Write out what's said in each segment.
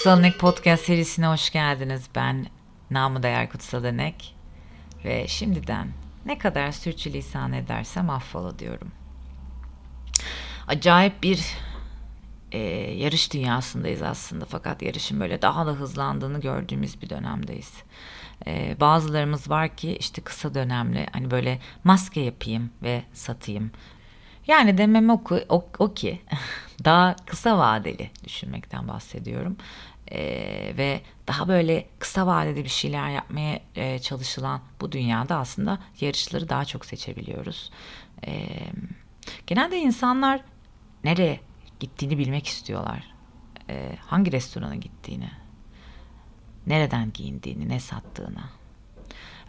Kutsal Podcast serisine hoş geldiniz. Ben namı değer Kutsal Anek ve şimdiden ne kadar sürçülisan edersem affola diyorum. Acayip bir e, yarış dünyasındayız aslında fakat yarışın böyle daha da hızlandığını gördüğümüz bir dönemdeyiz. E, bazılarımız var ki işte kısa dönemli hani böyle maske yapayım ve satayım. Yani demem o, o, o ki daha kısa vadeli düşünmekten bahsediyorum. Ee, ve daha böyle kısa vadede bir şeyler yapmaya e, çalışılan bu dünyada aslında yarışları daha çok seçebiliyoruz. Ee, genelde insanlar nereye gittiğini bilmek istiyorlar. Ee, hangi restorana gittiğini, nereden giyindiğini, ne sattığını.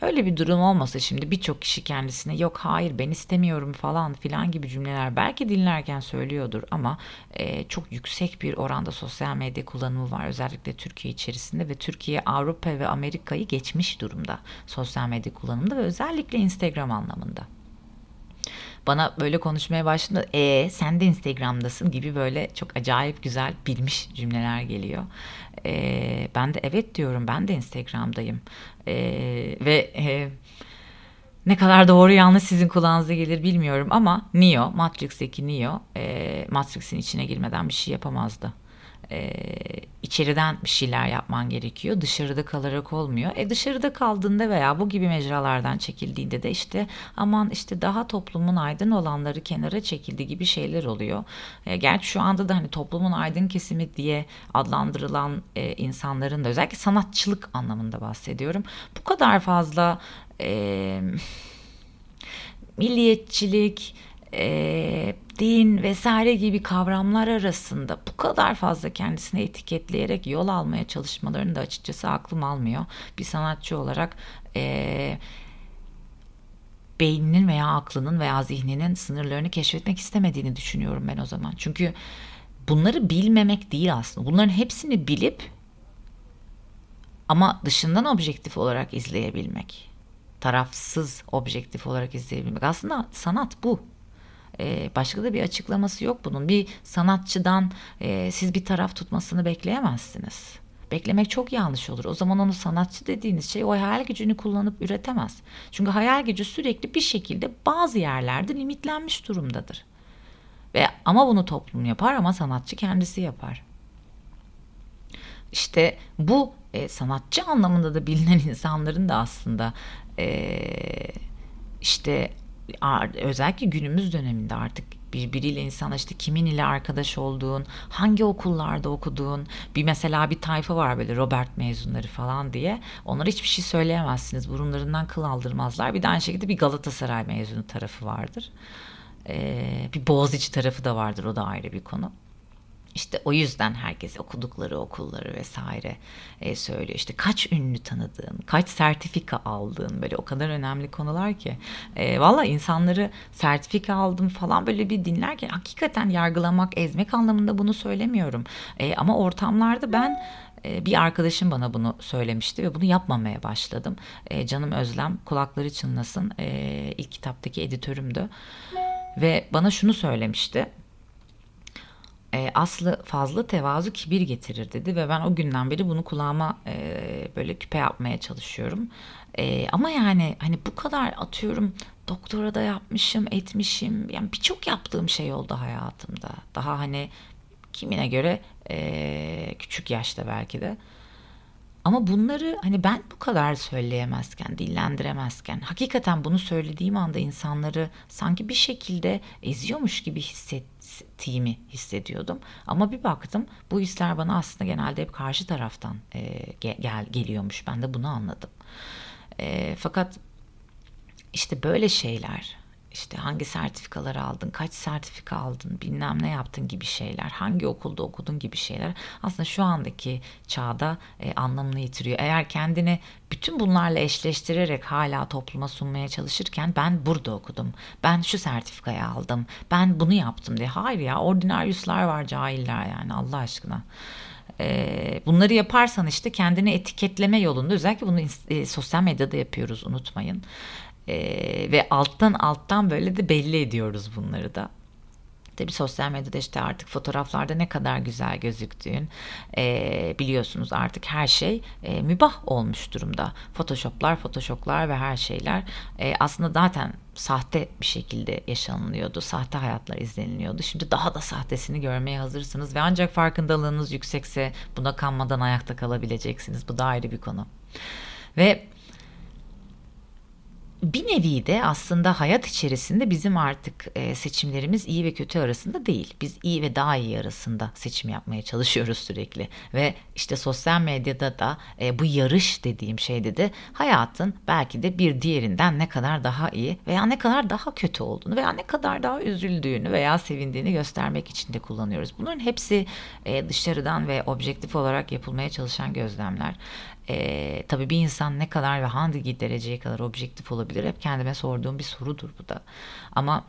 Öyle bir durum olmasa şimdi birçok kişi kendisine yok hayır ben istemiyorum falan filan gibi cümleler belki dinlerken söylüyordur ama e, çok yüksek bir oranda sosyal medya kullanımı var özellikle Türkiye içerisinde ve Türkiye Avrupa ve Amerika'yı geçmiş durumda sosyal medya kullanımında ve özellikle Instagram anlamında bana böyle konuşmaya başladığında e sen de Instagram'dasın gibi böyle çok acayip güzel bilmiş cümleler geliyor. E, ben de evet diyorum ben de Instagram'dayım. E, ve e, ne kadar doğru yanlış sizin kulağınıza gelir bilmiyorum ama Neo, Matrix'teki Neo e, Matrix'in içine girmeden bir şey yapamazdı e, içeriden bir şeyler yapman gerekiyor. Dışarıda kalarak olmuyor. E dışarıda kaldığında veya bu gibi mecralardan çekildiğinde de işte aman işte daha toplumun aydın olanları kenara çekildi gibi şeyler oluyor. E, gerçi şu anda da hani toplumun aydın kesimi diye adlandırılan e, insanların da özellikle sanatçılık anlamında bahsediyorum. Bu kadar fazla e, milliyetçilik, e, din vesaire gibi kavramlar arasında bu kadar fazla kendisine etiketleyerek yol almaya çalışmalarını da açıkçası aklım almıyor. Bir sanatçı olarak e, beyninin veya aklının veya zihninin sınırlarını keşfetmek istemediğini düşünüyorum ben o zaman. Çünkü bunları bilmemek değil aslında. Bunların hepsini bilip ama dışından objektif olarak izleyebilmek. Tarafsız objektif olarak izleyebilmek. Aslında sanat bu. Ee, başka da bir açıklaması yok bunun. Bir sanatçıdan e, siz bir taraf tutmasını bekleyemezsiniz. Beklemek çok yanlış olur. O zaman onu sanatçı dediğiniz şey o hayal gücünü kullanıp üretemez. Çünkü hayal gücü sürekli bir şekilde bazı yerlerde limitlenmiş durumdadır. Ve ama bunu toplum yapar ama sanatçı kendisi yapar. İşte bu e, sanatçı anlamında da bilinen insanların da aslında e, işte özellikle günümüz döneminde artık birbiriyle insan işte kimin ile arkadaş olduğun, hangi okullarda okuduğun, bir mesela bir tayfa var böyle Robert mezunları falan diye. Onlara hiçbir şey söyleyemezsiniz. Burunlarından kıl aldırmazlar. Bir de aynı şekilde bir Galatasaray mezunu tarafı vardır. Ee, bir Boğaziçi tarafı da vardır. O da ayrı bir konu. İşte o yüzden herkes okudukları okulları vesaire e, söylüyor. İşte kaç ünlü tanıdığın, kaç sertifika aldığın böyle o kadar önemli konular ki. E, Valla insanları sertifika aldım falan böyle bir dinlerken hakikaten yargılamak, ezmek anlamında bunu söylemiyorum. E, ama ortamlarda ben e, bir arkadaşım bana bunu söylemişti ve bunu yapmamaya başladım. E, canım Özlem kulakları çınlasın e, ilk kitaptaki editörümdü. Ve bana şunu söylemişti aslı fazla tevazu kibir getirir dedi ve ben o günden beri bunu kulağıma e, böyle küpe yapmaya çalışıyorum. E, ama yani hani bu kadar atıyorum doktora da yapmışım etmişim yani birçok yaptığım şey oldu hayatımda. Daha hani kimine göre e, küçük yaşta belki de. Ama bunları hani ben bu kadar söyleyemezken, dillendiremezken, hakikaten bunu söylediğim anda insanları sanki bir şekilde eziyormuş gibi hissettiğimi hissediyordum. Ama bir baktım bu hisler bana aslında genelde hep karşı taraftan e, gel geliyormuş. Ben de bunu anladım. E, fakat işte böyle şeyler işte hangi sertifikaları aldın, kaç sertifika aldın, bilmem ne yaptın gibi şeyler, hangi okulda okudun gibi şeyler aslında şu andaki çağda e, anlamını yitiriyor. Eğer kendini bütün bunlarla eşleştirerek hala topluma sunmaya çalışırken ben burada okudum, ben şu sertifikayı aldım, ben bunu yaptım diye. Hayır ya ordinaryuslar var cahiller yani Allah aşkına e, bunları yaparsan işte kendini etiketleme yolunda özellikle bunu e, sosyal medyada yapıyoruz unutmayın. E, ve alttan alttan böyle de belli ediyoruz bunları da. Tabii sosyal medyada işte artık fotoğraflarda ne kadar güzel gözüktüğün e, biliyorsunuz artık her şey e, mübah olmuş durumda. Photoshoplar, photoshoplar ve her şeyler e, aslında zaten sahte bir şekilde yaşanılıyordu. Sahte hayatlar izleniliyordu. Şimdi daha da sahtesini görmeye hazırsınız ve ancak farkındalığınız yüksekse buna kanmadan ayakta kalabileceksiniz. Bu da ayrı bir konu. Ve bir nevi de aslında hayat içerisinde bizim artık e, seçimlerimiz iyi ve kötü arasında değil. Biz iyi ve daha iyi arasında seçim yapmaya çalışıyoruz sürekli. Ve işte sosyal medyada da e, bu yarış dediğim şeyde de hayatın belki de bir diğerinden ne kadar daha iyi veya ne kadar daha kötü olduğunu veya ne kadar daha üzüldüğünü veya sevindiğini göstermek için de kullanıyoruz. Bunların hepsi e, dışarıdan ve objektif olarak yapılmaya çalışan gözlemler. E, tabii bir insan ne kadar ve hangi dereceye kadar objektif olabilir hep kendime sorduğum bir sorudur bu da. Ama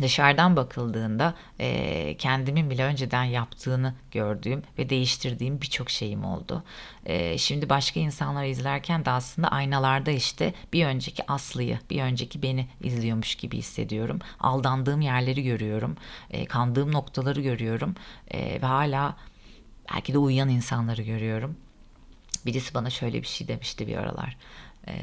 dışarıdan bakıldığında e, kendimin bile önceden yaptığını gördüğüm ve değiştirdiğim birçok şeyim oldu. E, şimdi başka insanları izlerken de aslında aynalarda işte bir önceki Aslı'yı, bir önceki beni izliyormuş gibi hissediyorum. Aldandığım yerleri görüyorum, e, kandığım noktaları görüyorum e, ve hala belki de uyuyan insanları görüyorum. Birisi bana şöyle bir şey demişti bir aralar. Ee,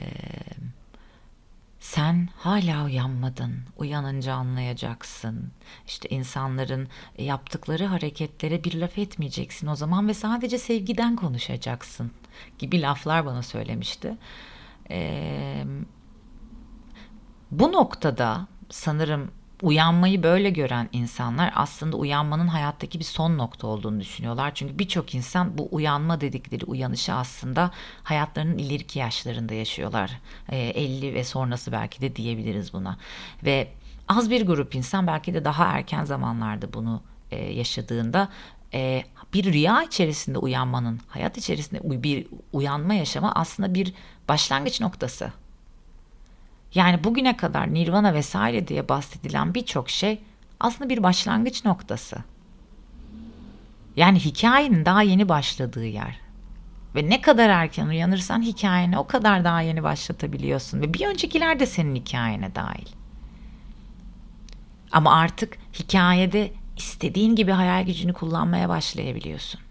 sen hala uyanmadın. Uyanınca anlayacaksın. İşte insanların yaptıkları hareketlere bir laf etmeyeceksin o zaman ve sadece sevgiden konuşacaksın gibi laflar bana söylemişti. Ee, bu noktada sanırım uyanmayı böyle gören insanlar aslında uyanmanın hayattaki bir son nokta olduğunu düşünüyorlar. Çünkü birçok insan bu uyanma dedikleri uyanışı aslında hayatlarının ileriki yaşlarında yaşıyorlar. E, ee, 50 ve sonrası belki de diyebiliriz buna. Ve az bir grup insan belki de daha erken zamanlarda bunu e, yaşadığında e, bir rüya içerisinde uyanmanın, hayat içerisinde bir uyanma yaşama aslında bir başlangıç noktası. Yani bugüne kadar nirvana vesaire diye bahsedilen birçok şey aslında bir başlangıç noktası. Yani hikayenin daha yeni başladığı yer. Ve ne kadar erken uyanırsan hikayeni o kadar daha yeni başlatabiliyorsun. Ve bir öncekiler de senin hikayene dahil. Ama artık hikayede istediğin gibi hayal gücünü kullanmaya başlayabiliyorsun.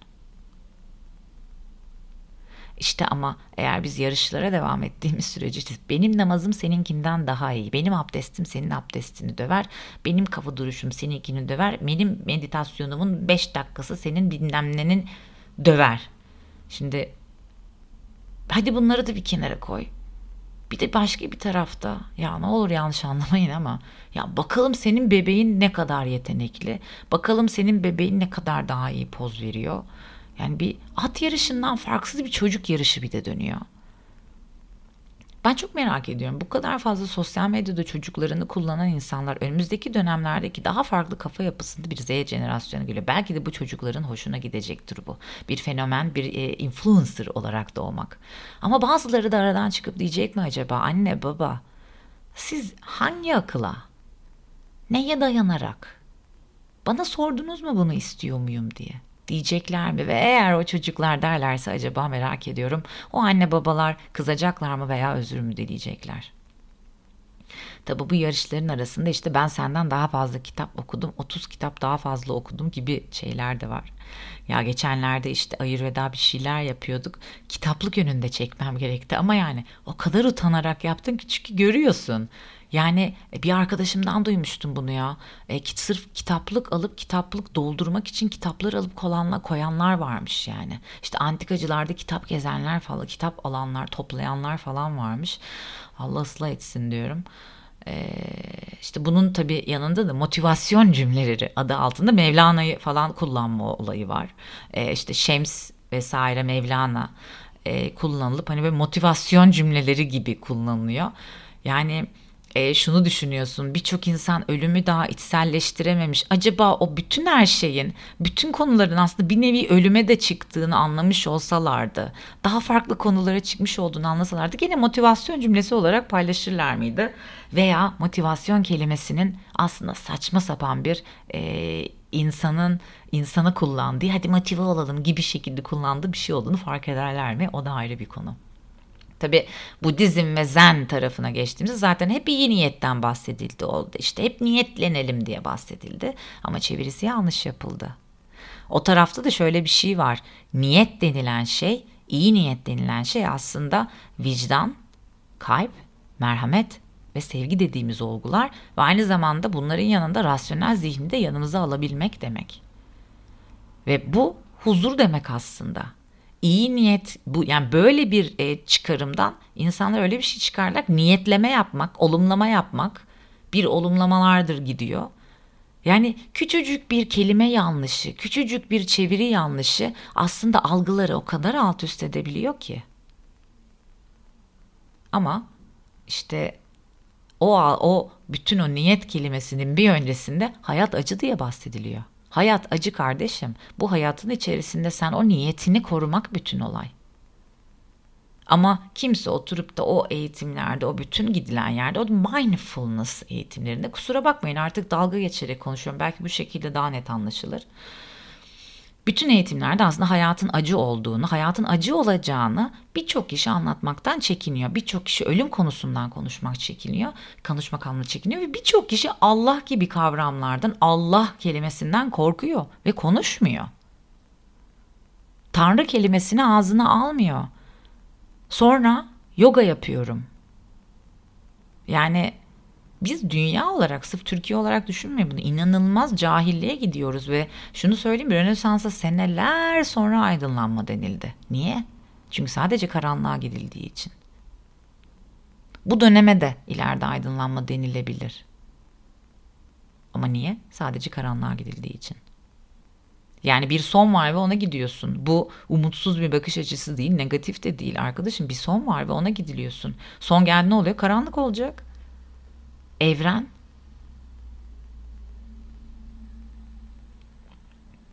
İşte ama eğer biz yarışlara devam ettiğimiz sürece benim namazım seninkinden daha iyi. Benim abdestim senin abdestini döver. Benim kafa duruşum seninkini döver. Benim meditasyonumun 5 dakikası senin bilmem nenin döver. Şimdi hadi bunları da bir kenara koy. Bir de başka bir tarafta ya ne olur yanlış anlamayın ama ya bakalım senin bebeğin ne kadar yetenekli. Bakalım senin bebeğin ne kadar daha iyi poz veriyor. Yani bir at yarışından farksız bir çocuk yarışı bir de dönüyor. Ben çok merak ediyorum. Bu kadar fazla sosyal medyada çocuklarını kullanan insanlar önümüzdeki dönemlerdeki daha farklı kafa yapısında bir Z jenerasyonu geliyor. Belki de bu çocukların hoşuna gidecektir bu. Bir fenomen, bir e, influencer olarak doğmak. Ama bazıları da aradan çıkıp diyecek mi acaba anne baba siz hangi akıla, neye dayanarak bana sordunuz mu bunu istiyor muyum diye diyecekler mi? Ve eğer o çocuklar derlerse acaba merak ediyorum. O anne babalar kızacaklar mı veya özür mü dileyecekler? Tabi bu yarışların arasında işte ben senden daha fazla kitap okudum, 30 kitap daha fazla okudum gibi şeyler de var. Ya geçenlerde işte Ayurveda bir şeyler yapıyorduk. Kitaplık yönünde çekmem gerekti ama yani o kadar utanarak yaptım ki çünkü görüyorsun. Yani e, bir arkadaşımdan duymuştum bunu ya. E, sırf kitaplık alıp kitaplık doldurmak için kitaplar alıp kolanla koyanlar varmış yani. İşte antikacılarda kitap gezenler falan, kitap alanlar, toplayanlar falan varmış. Allah ıslah etsin diyorum. Ee, işte bunun tabi yanında da motivasyon cümleleri adı altında Mevlana'yı falan kullanma olayı var. Ee, işte Şems vesaire Mevlana e, kullanılıp hani böyle motivasyon cümleleri gibi kullanılıyor. Yani e, şunu düşünüyorsun birçok insan ölümü daha içselleştirememiş. Acaba o bütün her şeyin, bütün konuların aslında bir nevi ölüme de çıktığını anlamış olsalardı, daha farklı konulara çıkmış olduğunu anlasalardı gene motivasyon cümlesi olarak paylaşırlar mıydı? Veya motivasyon kelimesinin aslında saçma sapan bir e, insanın insana kullandığı hadi motive olalım gibi şekilde kullandığı bir şey olduğunu fark ederler mi? O da ayrı bir konu. Tabi Budizm ve Zen tarafına geçtiğimizde zaten hep iyi niyetten bahsedildi oldu. İşte hep niyetlenelim diye bahsedildi ama çevirisi yanlış yapıldı. O tarafta da şöyle bir şey var. Niyet denilen şey, iyi niyet denilen şey aslında vicdan, kalp, merhamet ve sevgi dediğimiz olgular ve aynı zamanda bunların yanında rasyonel zihni de yanımıza alabilmek demek. Ve bu huzur demek aslında. İyi niyet bu yani böyle bir e, çıkarımdan insanlar öyle bir şey çıkarlar niyetleme yapmak, olumlama yapmak bir olumlamalardır gidiyor. Yani küçücük bir kelime yanlışı, küçücük bir çeviri yanlışı aslında algıları o kadar alt üst edebiliyor ki. Ama işte o o bütün o niyet kelimesinin bir öncesinde hayat acı diye bahsediliyor. Hayat acı kardeşim. Bu hayatın içerisinde sen o niyetini korumak bütün olay. Ama kimse oturup da o eğitimlerde, o bütün gidilen yerde, o mindfulness eğitimlerinde kusura bakmayın artık dalga geçerek konuşuyorum. Belki bu şekilde daha net anlaşılır bütün eğitimlerde aslında hayatın acı olduğunu, hayatın acı olacağını birçok kişi anlatmaktan çekiniyor. Birçok kişi ölüm konusundan konuşmak çekiniyor, konuşmak anlamında çekiniyor ve birçok kişi Allah gibi kavramlardan, Allah kelimesinden korkuyor ve konuşmuyor. Tanrı kelimesini ağzına almıyor. Sonra yoga yapıyorum. Yani biz dünya olarak sırf Türkiye olarak düşünmeyin bunu inanılmaz cahilliğe gidiyoruz ve şunu söyleyeyim Rönesans'a seneler sonra aydınlanma denildi. Niye? Çünkü sadece karanlığa gidildiği için. Bu döneme de ileride aydınlanma denilebilir. Ama niye? Sadece karanlığa gidildiği için. Yani bir son var ve ona gidiyorsun. Bu umutsuz bir bakış açısı değil, negatif de değil arkadaşım. Bir son var ve ona gidiliyorsun. Son geldi ne oluyor? Karanlık olacak evren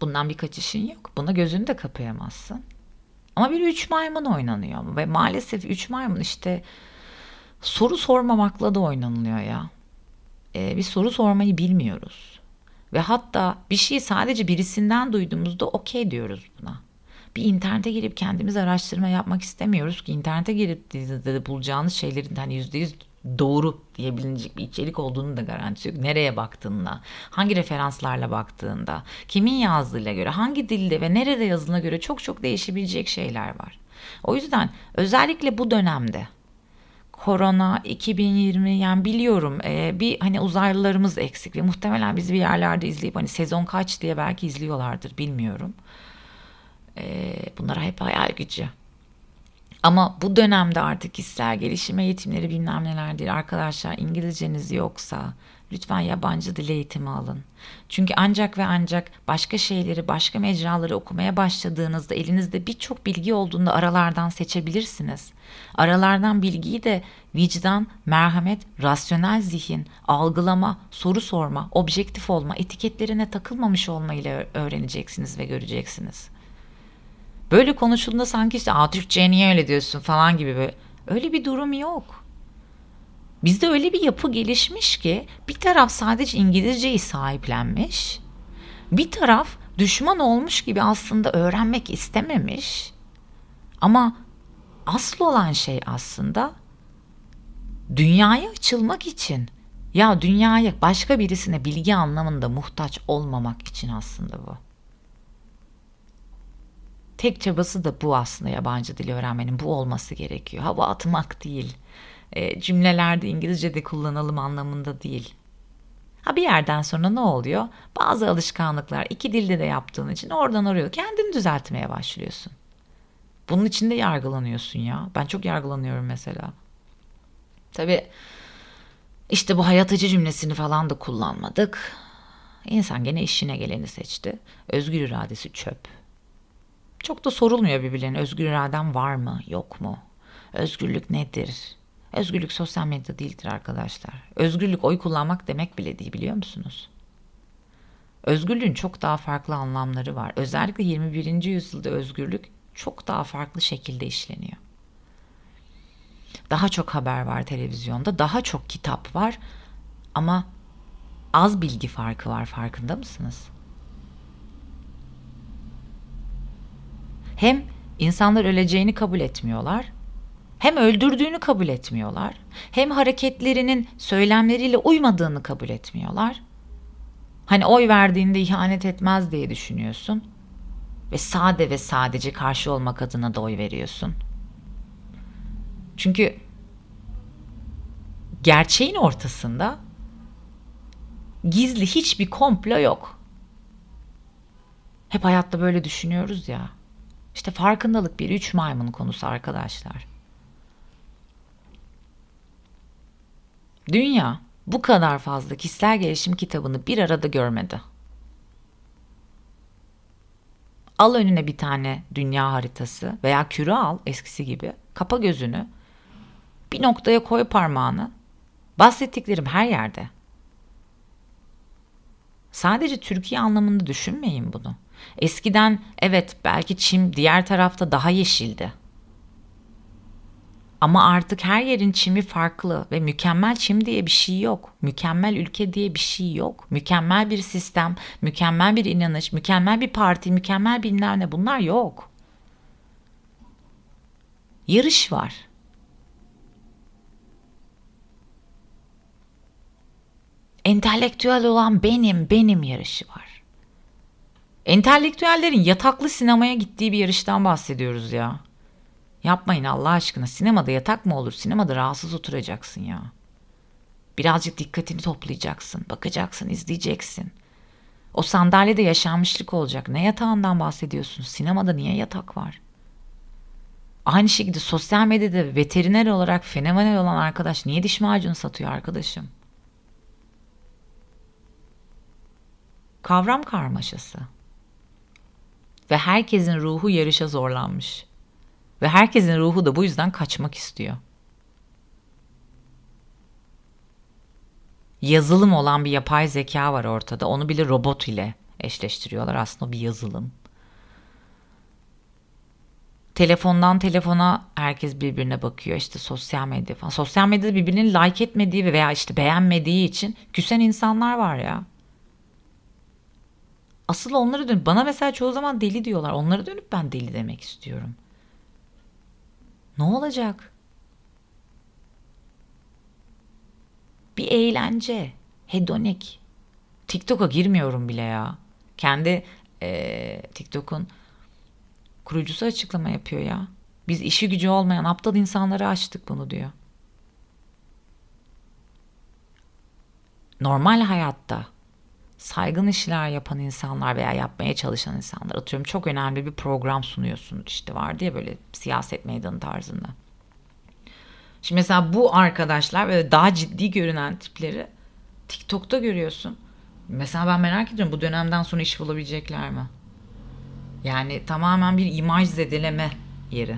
bundan bir kaçışın yok. Buna gözünü de kapayamazsın. Ama bir üç maymun oynanıyor ve maalesef üç maymun işte soru sormamakla da oynanılıyor ya. Ee, bir soru sormayı bilmiyoruz. Ve hatta bir şeyi sadece birisinden duyduğumuzda okey diyoruz buna. Bir internete girip kendimiz araştırma yapmak istemiyoruz ki internete girip de bulacağınız şeylerin hani yüzde yüz doğru diyebilecek bir içerik olduğunu da garantisi yok. Nereye baktığında, hangi referanslarla baktığında, kimin yazdığıyla göre, hangi dilde ve nerede yazıldığına göre çok çok değişebilecek şeyler var. O yüzden özellikle bu dönemde korona 2020 yani biliyorum e, bir hani uzaylılarımız eksik ve muhtemelen bizi bir yerlerde izleyip hani sezon kaç diye belki izliyorlardır bilmiyorum. E, bunlara hep hayal gücü. Ama bu dönemde artık kişisel gelişim eğitimleri bilmem neler değil. Arkadaşlar İngilizceniz yoksa lütfen yabancı dil eğitimi alın. Çünkü ancak ve ancak başka şeyleri, başka mecraları okumaya başladığınızda elinizde birçok bilgi olduğunda aralardan seçebilirsiniz. Aralardan bilgiyi de vicdan, merhamet, rasyonel zihin, algılama, soru sorma, objektif olma, etiketlerine takılmamış olmayla öğreneceksiniz ve göreceksiniz. Böyle konuşulduğunda sanki işte Aa, niye öyle diyorsun falan gibi böyle. Öyle bir durum yok. Bizde öyle bir yapı gelişmiş ki bir taraf sadece İngilizceyi sahiplenmiş. Bir taraf düşman olmuş gibi aslında öğrenmek istememiş. Ama asıl olan şey aslında dünyaya açılmak için ya dünyaya başka birisine bilgi anlamında muhtaç olmamak için aslında bu. Tek çabası da bu aslında yabancı dil öğrenmenin bu olması gerekiyor. Hava atmak değil. E, cümlelerde İngilizce'de kullanalım anlamında değil. Ha bir yerden sonra ne oluyor? Bazı alışkanlıklar iki dilde de yaptığın için oradan oraya kendini düzeltmeye başlıyorsun. Bunun için de yargılanıyorsun ya. Ben çok yargılanıyorum mesela. Tabii işte bu hayat acı cümlesini falan da kullanmadık. İnsan gene işine geleni seçti. Özgür iradesi çöp. Çok da sorulmuyor birbirlerine özgür iraden var mı yok mu? Özgürlük nedir? Özgürlük sosyal medya değildir arkadaşlar. Özgürlük oy kullanmak demek bile değil biliyor musunuz? Özgürlüğün çok daha farklı anlamları var. Özellikle 21. yüzyılda özgürlük çok daha farklı şekilde işleniyor. Daha çok haber var televizyonda, daha çok kitap var ama az bilgi farkı var farkında mısınız? Hem insanlar öleceğini kabul etmiyorlar Hem öldürdüğünü kabul etmiyorlar, hem hareketlerinin söylemleriyle uymadığını kabul etmiyorlar. Hani oy verdiğinde ihanet etmez diye düşünüyorsun ve sade ve sadece karşı olmak adına da oy veriyorsun. Çünkü gerçeğin ortasında gizli hiçbir komplo yok. Hep hayatta böyle düşünüyoruz ya. İşte farkındalık bir üç maymun konusu arkadaşlar. Dünya bu kadar fazla kişisel gelişim kitabını bir arada görmedi. Al önüne bir tane dünya haritası veya küre al eskisi gibi. Kapa gözünü. Bir noktaya koy parmağını. Bahsettiklerim her yerde. Sadece Türkiye anlamında düşünmeyin bunu. Eskiden evet belki çim diğer tarafta daha yeşildi. Ama artık her yerin çimi farklı ve mükemmel çim diye bir şey yok. Mükemmel ülke diye bir şey yok. Mükemmel bir sistem, mükemmel bir inanış, mükemmel bir parti, mükemmel bilmem ne bunlar yok. Yarış var. Entelektüel olan benim, benim yarışı var. Entelektüellerin yataklı sinemaya gittiği bir yarıştan bahsediyoruz ya. Yapmayın Allah aşkına. Sinemada yatak mı olur? Sinemada rahatsız oturacaksın ya. Birazcık dikkatini toplayacaksın. Bakacaksın, izleyeceksin. O sandalyede yaşanmışlık olacak. Ne yatağından bahsediyorsun? Sinemada niye yatak var? Aynı şekilde sosyal medyada veteriner olarak fenomenal olan arkadaş niye diş macunu satıyor arkadaşım? Kavram karmaşası. Ve herkesin ruhu yarışa zorlanmış. Ve herkesin ruhu da bu yüzden kaçmak istiyor. Yazılım olan bir yapay zeka var ortada. Onu bile robot ile eşleştiriyorlar. Aslında bir yazılım. Telefondan telefona herkes birbirine bakıyor. İşte sosyal medya falan. Sosyal medyada birbirinin like etmediği veya işte beğenmediği için küsen insanlar var ya. Asıl onları dönüp bana mesela çoğu zaman deli diyorlar. Onlara dönüp ben deli demek istiyorum. Ne olacak? Bir eğlence, hedonik. TikTok'a girmiyorum bile ya. Kendi e, TikTok'un kurucusu açıklama yapıyor ya. Biz işi gücü olmayan aptal insanları açtık bunu diyor. Normal hayatta saygın işler yapan insanlar veya yapmaya çalışan insanlar atıyorum çok önemli bir program sunuyorsun işte vardı ya böyle siyaset meydanı tarzında. Şimdi mesela bu arkadaşlar böyle daha ciddi görünen tipleri TikTok'ta görüyorsun. Mesela ben merak ediyorum bu dönemden sonra iş bulabilecekler mi? Yani tamamen bir imaj zedeleme yeri.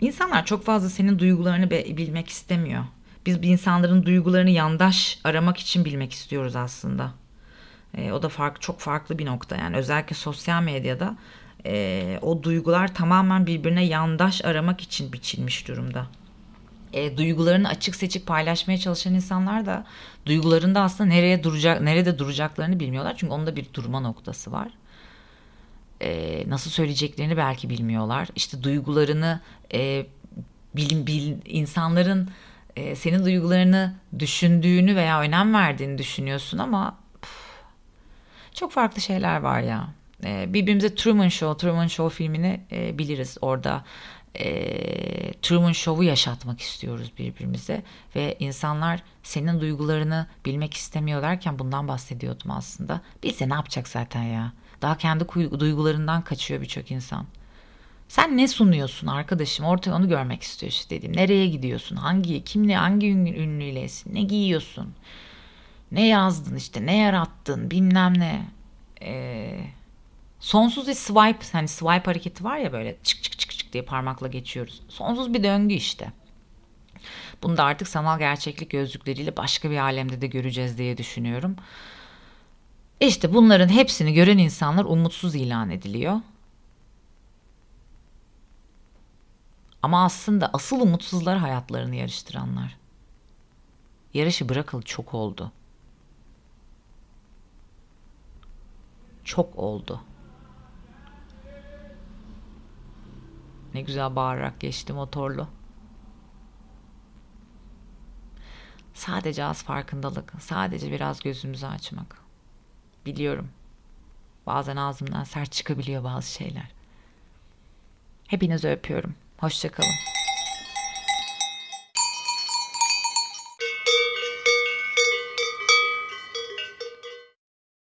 İnsanlar çok fazla senin duygularını bilmek istemiyor. Biz insanların duygularını yandaş aramak için bilmek istiyoruz aslında. E, o da fark, çok farklı bir nokta yani özellikle sosyal medyada e, o duygular tamamen birbirine yandaş aramak için biçilmiş durumda. E, duygularını açık seçik paylaşmaya çalışan insanlar da duygularında aslında nereye duracak, nerede duracaklarını bilmiyorlar çünkü onda bir durma noktası var. E, nasıl söyleyeceklerini belki bilmiyorlar. İşte duygularını e, bilim, bil, insanların e, senin duygularını düşündüğünü veya önem verdiğini düşünüyorsun ama çok farklı şeyler var ya. E, birbirimize Truman Show, Truman Show filmini e, biliriz. Orada e, Truman Show'u yaşatmak istiyoruz birbirimize ve insanlar senin duygularını bilmek istemiyor derken bundan bahsediyordum aslında. Bilse ne yapacak zaten ya. Daha kendi duygularından kaçıyor birçok insan. Sen ne sunuyorsun arkadaşım? Ortaya onu görmek istiyor işte dedim. Nereye gidiyorsun? Hangi, kimle, hangi ünlüylesin? Ne giyiyorsun? Ne yazdın işte? Ne yarattın? Bilmem ne. Ee, sonsuz bir swipe, hani swipe hareketi var ya böyle çık çık çık çık diye parmakla geçiyoruz. Sonsuz bir döngü işte. Bunu da artık sanal gerçeklik gözlükleriyle başka bir alemde de göreceğiz diye düşünüyorum. İşte bunların hepsini gören insanlar umutsuz ilan ediliyor. Ama aslında asıl umutsuzlar hayatlarını yarıştıranlar. Yarışı bırakalı çok oldu. Çok oldu. Ne güzel bağırarak geçti motorlu. Sadece az farkındalık, sadece biraz gözümüzü açmak. Biliyorum. Bazen ağzımdan sert çıkabiliyor bazı şeyler. Hepinizi öpüyorum. Hoşçakalın.